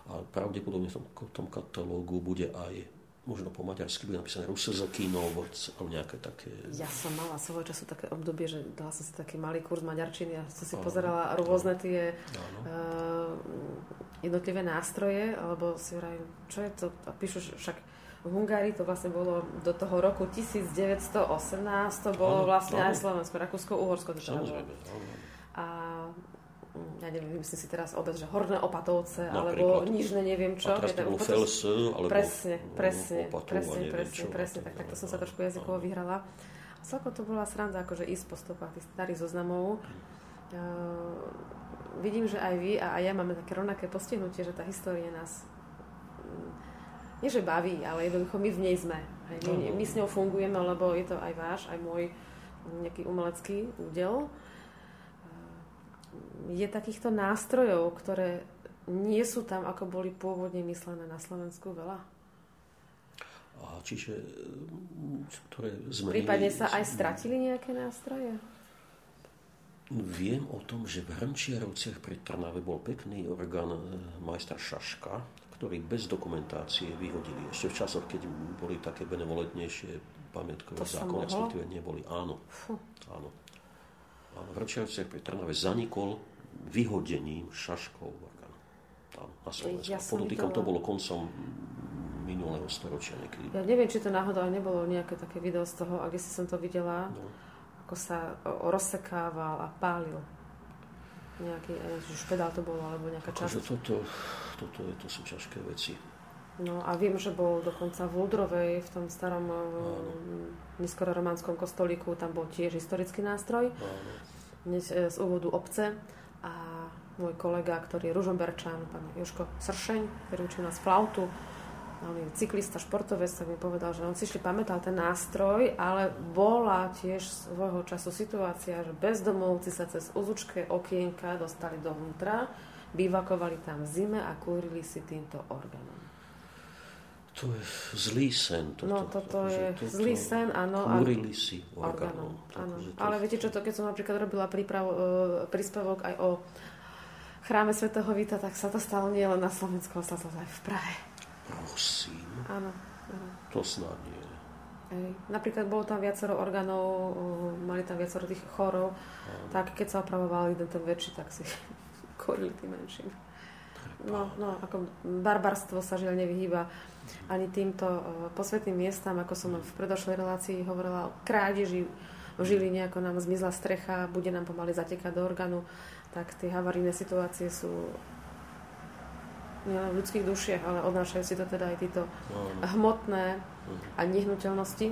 a pravdepodobne v tom, v tom katalógu bude aj možno po maďarsky bude napísané Rusezokino alebo nejaké také... Ja som mala svojho času také obdobie, že dala som si taký malý kurz maďarčiny a som si Aha. pozerala rôzne tie uh, jednotlivé nástroje, alebo si vrajím, čo je to? A píšu, však v Hungárii to vlastne bolo do toho roku 1918, to bolo vlastne aj Slovensko, Rakúsko, Uhorsko. To Samozrejme, A ja neviem, myslím si teraz obec, že Horné Opatovce, Napríklad. alebo Nižné neviem čo. A teraz to bolo Fels, alebo presne, presne, Opatov, presne, presne, čo, presne, tak takto som sa trošku jazykovo vyhrala. A celko to bola sranda, akože ísť po stopách tých starých zoznamov. Uh, vidím, že aj vy a aj ja máme také rovnaké postihnutie, že tá história nás mm, nie že baví, ale jednoducho my v nej sme. Hej, my, my s ňou fungujeme, lebo je to aj váš, aj môj nejaký umelecký údel je takýchto nástrojov, ktoré nie sú tam, ako boli pôvodne myslené na Slovensku veľa? A čiže, ktoré zmenili... Prípadne sa aj stratili nejaké nástroje? Viem o tom, že v Hrnčiarovciach pri Trnave bol pekný orgán e, majstra Šaška, ktorý bez dokumentácie vyhodili. Ešte v časoch, keď boli také benevolentnejšie pamiatkové zákony, respektíve neboli. Áno. Fuh. Áno. Áno. V Hrnčiarovciach pri Trnave zanikol vyhodením šaškov tam na Slovensku. Ja Podotýkam, to bolo koncom minulého storočia niekedy. Ja neviem, či to náhodou nebolo nejaké také video z toho, ak si som to videla, no. ako sa rozsekával a pálil. Nejaký, špedál to bolo, alebo nejaká časť. toto, toto je, to sú ťažké veci. No a viem, že bol dokonca v Uldrovej, v tom starom neskoro-románskom kostolíku, tam bol tiež historický nástroj. E, z úvodu obce a môj kolega, ktorý je Ružomberčan, pán Joško Sršeň, ktorý učí nás flautu, on je cyklista, športovec, tak mi povedal, že on si ešte pamätal ten nástroj, ale bola tiež svojho času situácia, že bezdomovci sa cez uzučké okienka dostali dovnútra, bývakovali tam v zime a kúrili si týmto orgánom. To je zlý sen. Toto, no, toto je toto zlý sen, áno. Kúrili si orgánom. Áno. Ale viete čo, to keď som napríklad robila príprav, uh, príspevok aj o chráme svätého Vita, tak sa to stalo nie len na Slovensku, ale sa to aj v Prahe. Prosím. Áno. áno. To snad nie. Ej. Napríklad bolo tam viacero orgánov, uh, mali tam viacero tých chorov, áno. tak keď sa opravoval jeden ten väčší, tak si korili tým menším. No, no, ako barbarstvo sa žiaľ nevyhýba ani týmto e, posvetným miestam, ako som v predošlej relácii hovorila o krádeži v Žiline, ako nám zmizla strecha, bude nám pomaly zatekať do orgánu, tak tie havarijné situácie sú nielen v ľudských dušiach, ale odnášajú si to teda aj títo hmotné a nehnuteľnosti.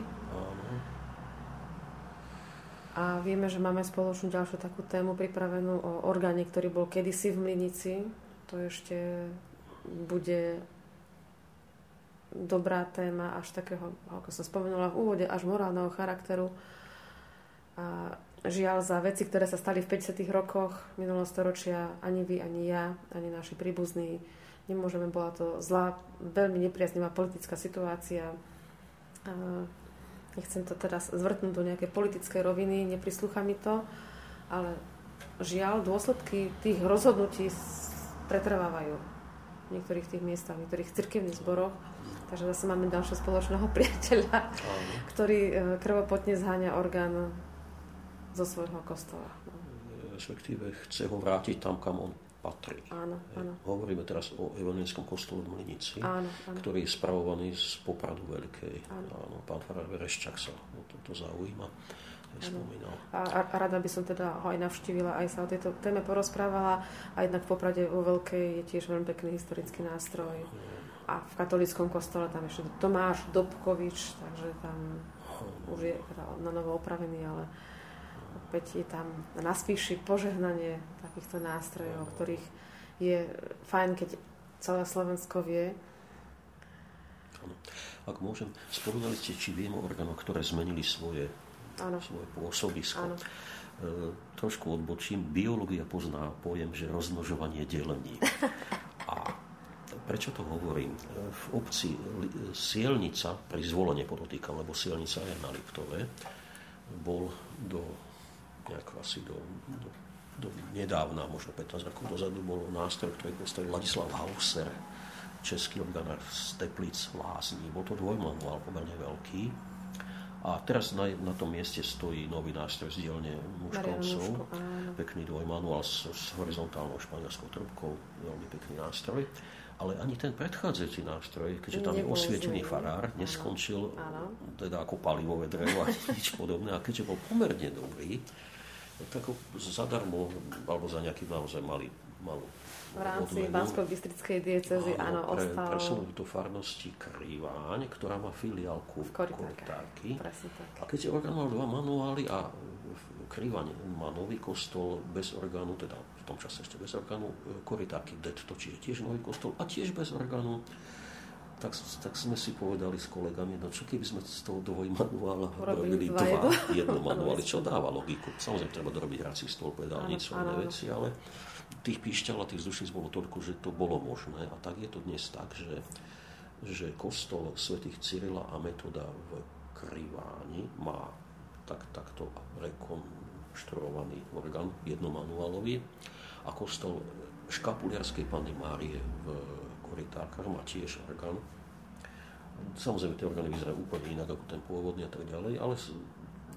A vieme, že máme spoločnú ďalšiu takú tému pripravenú o orgáne, ktorý bol kedysi v Mlinici. To ešte bude dobrá téma, až takého, ako som spomenula v úvode, až morálneho charakteru. A žiaľ za veci, ktoré sa stali v 50. rokoch minulého storočia, ani vy, ani ja, ani naši príbuzní nemôžeme. Bola to zlá, veľmi nepriaznivá politická situácia. A nechcem to teraz zvrtnúť do nejakej politickej roviny, neprislúcha mi to, ale žiaľ, dôsledky tých rozhodnutí pretrvávajú v niektorých tých miestach, v niektorých cirkevných zboroch. Takže zase máme ďalšieho spoločného priateľa, ktorý e, krvopotne zháňa orgán zo svojho kostola. No. Respektíve chce ho vrátiť tam, kam on patrí. Áno, áno. Hovoríme teraz o evangelickom kostole v Mlinici, áno, áno. ktorý je spravovaný z Popradu Veľkej. Áno. áno pán Farar Vereščak sa o toto zaujíma. A, a, a rada by som teda ho aj navštívila, aj sa o tejto téme porozprávala. A jednak v Poprade vo Veľkej je tiež veľmi pekný historický nástroj. A v katolickom kostole tam ešte Tomáš Dobkovič, takže tam už je teda na novo opravený, ale opäť je tam na spíši požehnanie takýchto nástrojov, ktorých je fajn, keď celé Slovensko vie. Ak môžem, spomínali ste, či viem o orgánoch, ktoré zmenili svoje Áno. svoje pôsobisko. Áno. E, trošku odbočím. Biológia pozná pojem, že rozmnožovanie delení. A prečo to hovorím? E, v obci Sielnica, pri zvolenie podotýkam, lebo Sielnica je na Liptove, bol do asi do, do, do nedávna, možno 15 rokov dozadu, bol nástroj, ktorý postavil Ladislav Hauser, český organár z Teplic Lázní. Bol to dvojmanuál, pomerne veľký a teraz na, na tom mieste stojí nový nástroj z dielne Muškovcov. Pekný dvojmanuál s, s horizontálnou španielskou trubkou. Veľmi pekný nástroj. Ale ani ten predchádzajúci nástroj, keďže tam je osvietený farár, neskončil áno. teda ako palivové drevo a nič podobné. A keďže bol pomerne dobrý, tak ho zadarmo, alebo za nejaký naozaj malý, malú v rámci Bansko-Bystrickej diecezy, áno, áno ostal... Presunuli do farnosti Krýváň, ktorá má filiálku v Koritáky. A keď je orgán mal dva manuály a Krývaň má nový kostol bez orgánu, teda v tom čase ešte bez orgánu, Koritáky detto, čiže tiež nový kostol a tiež bez orgánu, tak, tak sme si povedali s kolegami, no čo keby sme z toho dvojmanuála robili dva, dva jedno. manuály, čo dáva logiku. Samozrejme, treba dorobiť hrací stôl, pedálnicu, iné veci, ale tých píšťal a tých vzdušníc bolo toľko, že to bolo možné. A tak je to dnes tak, že, že kostol svätých Cyrila a Metoda v Kriváni má tak, takto rekonštruovaný orgán jednomanuálový a kostol škapuliarskej Panny Márie v Koritárkach má tiež orgán. Samozrejme, tie orgány vyzerajú úplne inak ako ten pôvodný a tak ďalej, ale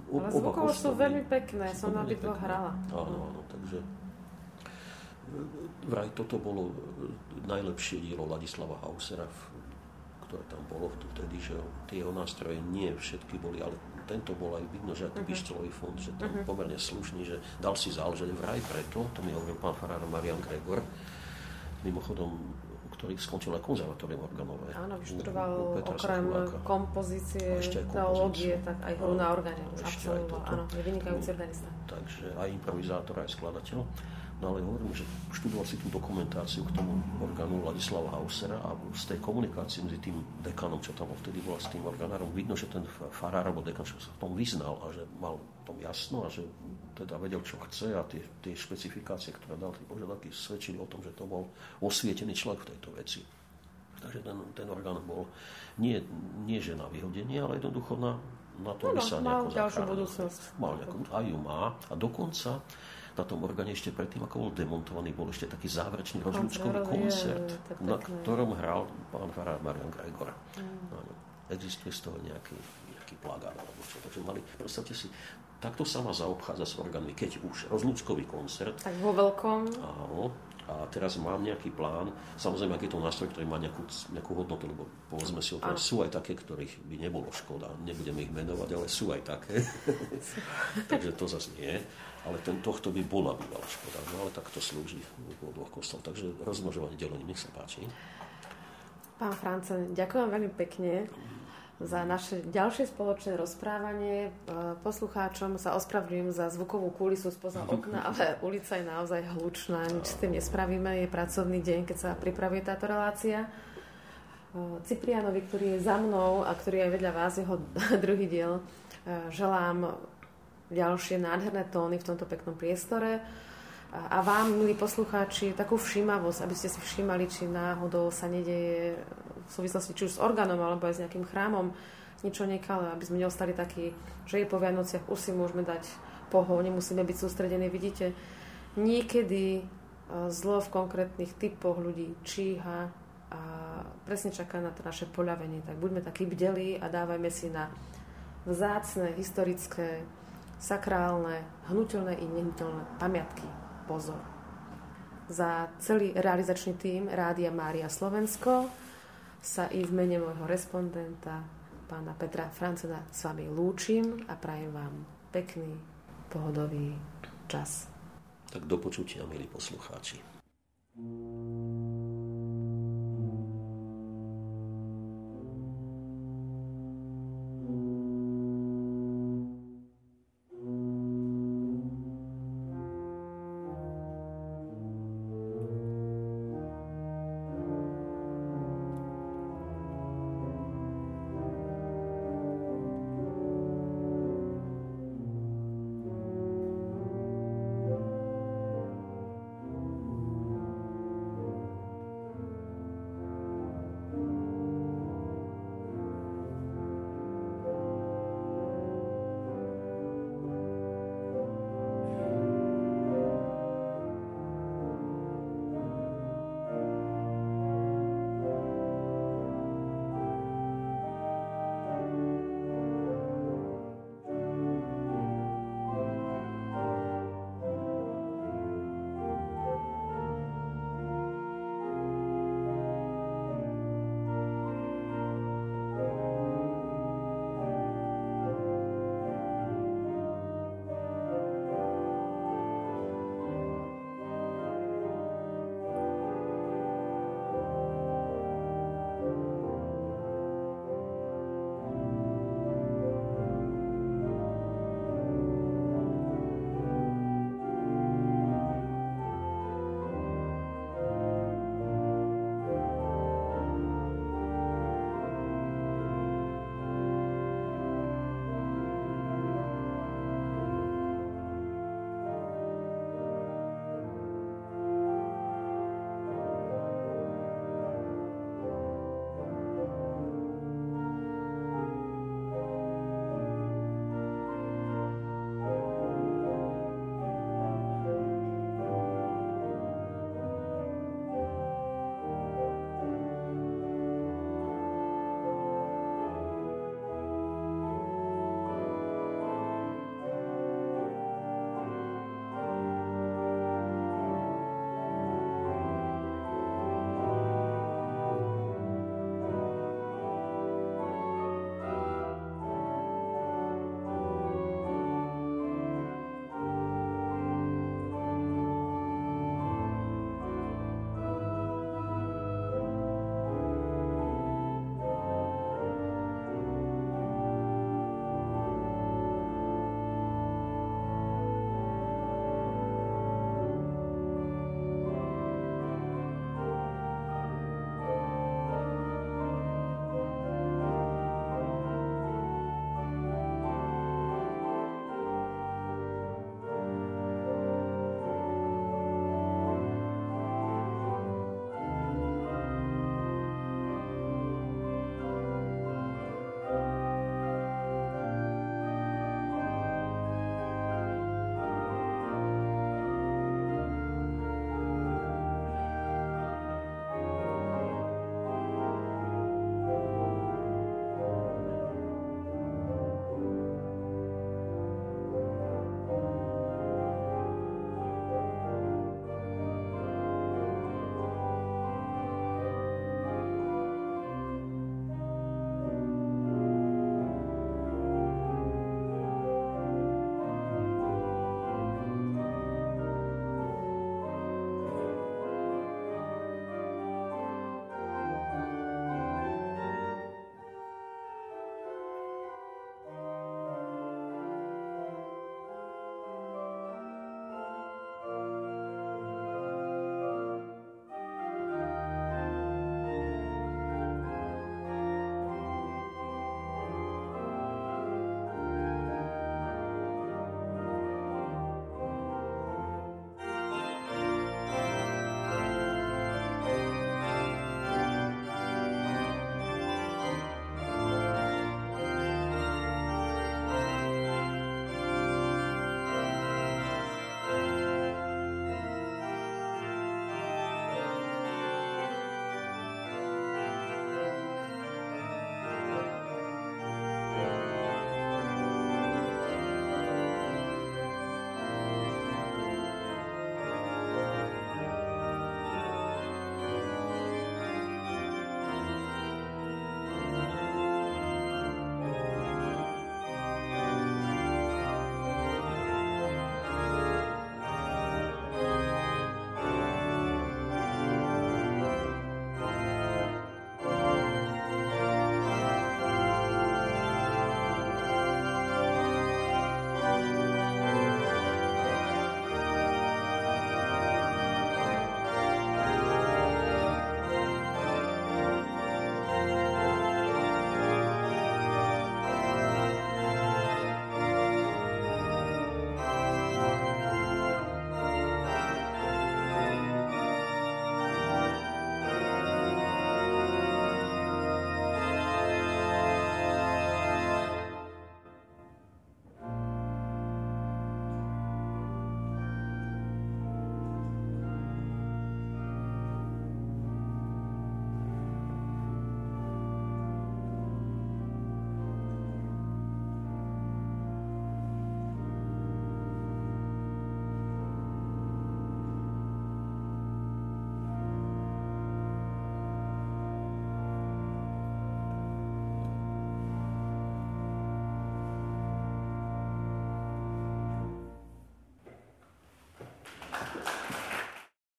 ale zvukovo sú veľmi pekné, som na dvoch hrala. Áno, áno, takže vraj toto bolo najlepšie dielo Ladislava Hausera, ktoré tam bolo vtedy, že tie jeho nástroje nie všetky boli, ale tento bol aj vidno, že aký uh-huh. fond, že tam uh-huh. pomerne slušný, že dal si záležať vraj preto, to mi hovoril pán farár Marian Gregor, mimochodom, ktorý skončil aj konzervatórium organové. Áno, vyštudoval okrem Skuláka. kompozície, teológie, tak aj hru na orgáne absolvoval. Áno, vynikajúci organista. Takže aj improvizátor, aj skladateľ. No ale hovorím, že študoval si tú dokumentáciu k tomu orgánu Ladislava Hausera a z tej komunikácie medzi tým dekanom, čo tam vtedy bola s tým orgánárom, vidno, že ten farár alebo dekan sa v tom vyznal a že mal tom jasno a že teda vedel, čo chce a tie, tie špecifikácie, ktoré dal, tie požiadavky, svedčili o tom, že to bol osvietený človek v tejto veci. Takže ten, ten orgán bol nie, nie že na vyhodenie, ale jednoducho na, na to, aby sa nejako zachránil. Mal nejakú, aj ju má. A dokonca na tom orgáne ešte predtým, ako bol demontovaný, bol ešte taký záverečný rozlúčkový koncert, je, na ktorom hral pán farár Marian Gregor. Mm. Existuje z toho nejaký, nejaký plagát alebo čo. Takže mali, predstavte si, takto sa má zaobchádza s orgánmi, keď už rozlúčkový koncert. Tak vo veľkom. Áno, a teraz mám nejaký plán. Samozrejme, ak je to nástroj, ktorý má nejakú, nejakú hodnotu, lebo povedzme si o tom, sú aj také, ktorých by nebolo škoda. Nebudeme ich menovať, ale sú aj také. Takže to zase nie. Ale ten, tohto by bola bývala škoda. No ale tak to slúži dvoch kostol. Takže rozmnožovanie delení, nech sa páči. Pán France, ďakujem veľmi pekne za naše ďalšie spoločné rozprávanie. E, poslucháčom sa ospravedlňujem za zvukovú kulisu spoza okna, ale ulica je naozaj hlučná, nič s tým nespravíme. Je pracovný deň, keď sa pripravuje táto relácia. Ciprianovi, ktorý je za mnou a ktorý je vedľa vás, jeho druhý diel, želám ďalšie nádherné tóny v tomto peknom priestore. A vám, milí poslucháči, takú všímavosť, aby ste si všímali, či náhodou sa nedeje v súvislosti či už s orgánom alebo aj s nejakým chrámom niečo nekalé, aby sme neostali takí, že je po Vianociach, už si môžeme dať pohov, nemusíme byť sústredení. Vidíte, niekedy e, zlo v konkrétnych typoch ľudí číha a presne čaká na to naše poľavenie. Tak buďme takí bdelí a dávajme si na vzácne, historické, sakrálne, hnutelné i nehnuteľné pamiatky pozor. Za celý realizačný tím Rádia Mária Slovensko sa i v mene môjho respondenta, pána Petra Francena, s vami lúčim a prajem vám pekný, pohodový čas. Tak do počutia, milí poslucháči. thank you